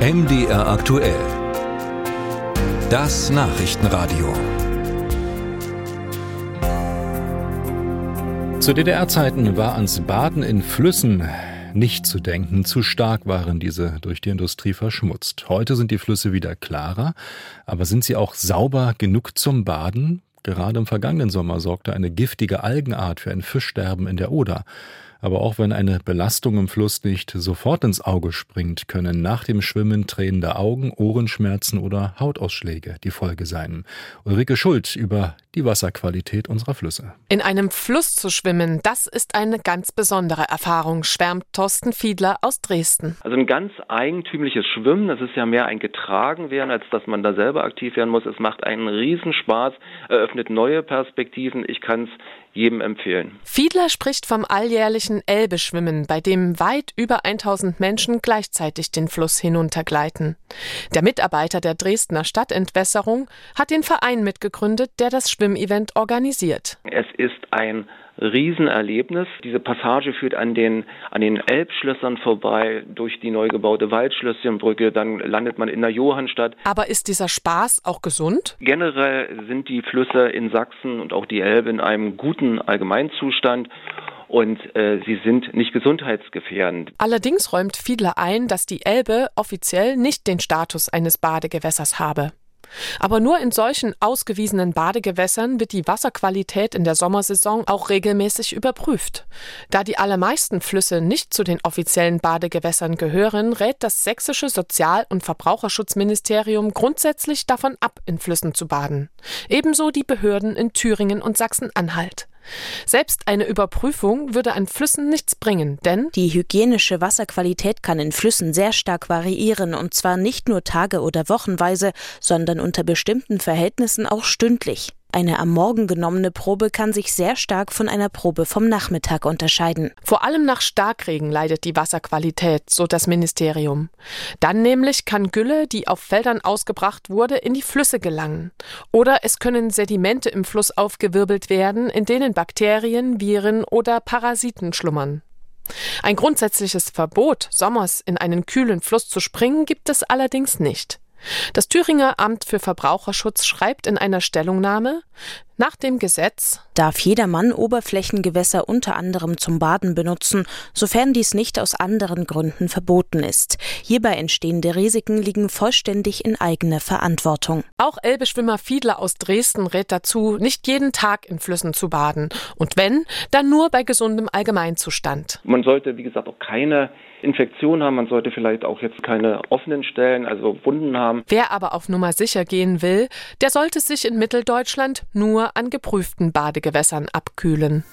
MDR aktuell. Das Nachrichtenradio. Zu DDR-Zeiten war ans Baden in Flüssen nicht zu denken. Zu stark waren diese durch die Industrie verschmutzt. Heute sind die Flüsse wieder klarer, aber sind sie auch sauber genug zum Baden? Gerade im vergangenen Sommer sorgte eine giftige Algenart für ein Fischsterben in der Oder. Aber auch wenn eine Belastung im Fluss nicht sofort ins Auge springt, können nach dem Schwimmen tränende Augen, Ohrenschmerzen oder Hautausschläge die Folge sein. Ulrike Schuld über die Wasserqualität unserer Flüsse. In einem Fluss zu schwimmen, das ist eine ganz besondere Erfahrung, schwärmt Thorsten Fiedler aus Dresden. Also ein ganz eigentümliches Schwimmen, das ist ja mehr ein getragen werden, als dass man da selber aktiv werden muss. Es macht einen Riesenspaß, eröffnet neue Perspektiven. Ich kann es jedem empfehlen. Fiedler spricht vom alljährlichen Elbeschwimmen, bei dem weit über 1000 Menschen gleichzeitig den Fluss hinuntergleiten. Der Mitarbeiter der Dresdner Stadtentwässerung hat den Verein mitgegründet, der das Schwimmevent organisiert. Es ist ein Riesenerlebnis. Diese Passage führt an den, an den Elbschlössern vorbei, durch die neu gebaute Waldschlösschenbrücke, dann landet man in der Johannstadt. Aber ist dieser Spaß auch gesund? Generell sind die Flüsse in Sachsen und auch die Elbe in einem guten Allgemeinzustand und äh, sie sind nicht gesundheitsgefährdend. Allerdings räumt Fiedler ein, dass die Elbe offiziell nicht den Status eines Badegewässers habe. Aber nur in solchen ausgewiesenen Badegewässern wird die Wasserqualität in der Sommersaison auch regelmäßig überprüft. Da die allermeisten Flüsse nicht zu den offiziellen Badegewässern gehören, rät das sächsische Sozial- und Verbraucherschutzministerium grundsätzlich davon ab, in Flüssen zu baden. Ebenso die Behörden in Thüringen und Sachsen-Anhalt. Selbst eine Überprüfung würde an Flüssen nichts bringen, denn die hygienische Wasserqualität kann in Flüssen sehr stark variieren und zwar nicht nur tage- oder wochenweise, sondern unter bestimmten Verhältnissen auch stündlich. Eine am Morgen genommene Probe kann sich sehr stark von einer Probe vom Nachmittag unterscheiden. Vor allem nach Starkregen leidet die Wasserqualität, so das Ministerium. Dann nämlich kann Gülle, die auf Feldern ausgebracht wurde, in die Flüsse gelangen. Oder es können Sedimente im Fluss aufgewirbelt werden, in denen Bakterien, Viren oder Parasiten schlummern. Ein grundsätzliches Verbot, sommers in einen kühlen Fluss zu springen, gibt es allerdings nicht. Das Thüringer Amt für Verbraucherschutz schreibt in einer Stellungnahme, nach dem Gesetz darf jedermann Oberflächengewässer unter anderem zum Baden benutzen, sofern dies nicht aus anderen Gründen verboten ist. Hierbei entstehende Risiken liegen vollständig in eigener Verantwortung. Auch Elbeschwimmer Fiedler aus Dresden rät dazu, nicht jeden Tag in Flüssen zu baden. Und wenn, dann nur bei gesundem Allgemeinzustand. Man sollte, wie gesagt, auch keine Infektion haben. Man sollte vielleicht auch jetzt keine offenen Stellen, also Wunden haben. Wer aber auf Nummer sicher gehen will, der sollte sich in Mitteldeutschland nur an geprüften Badegewässern abkühlen.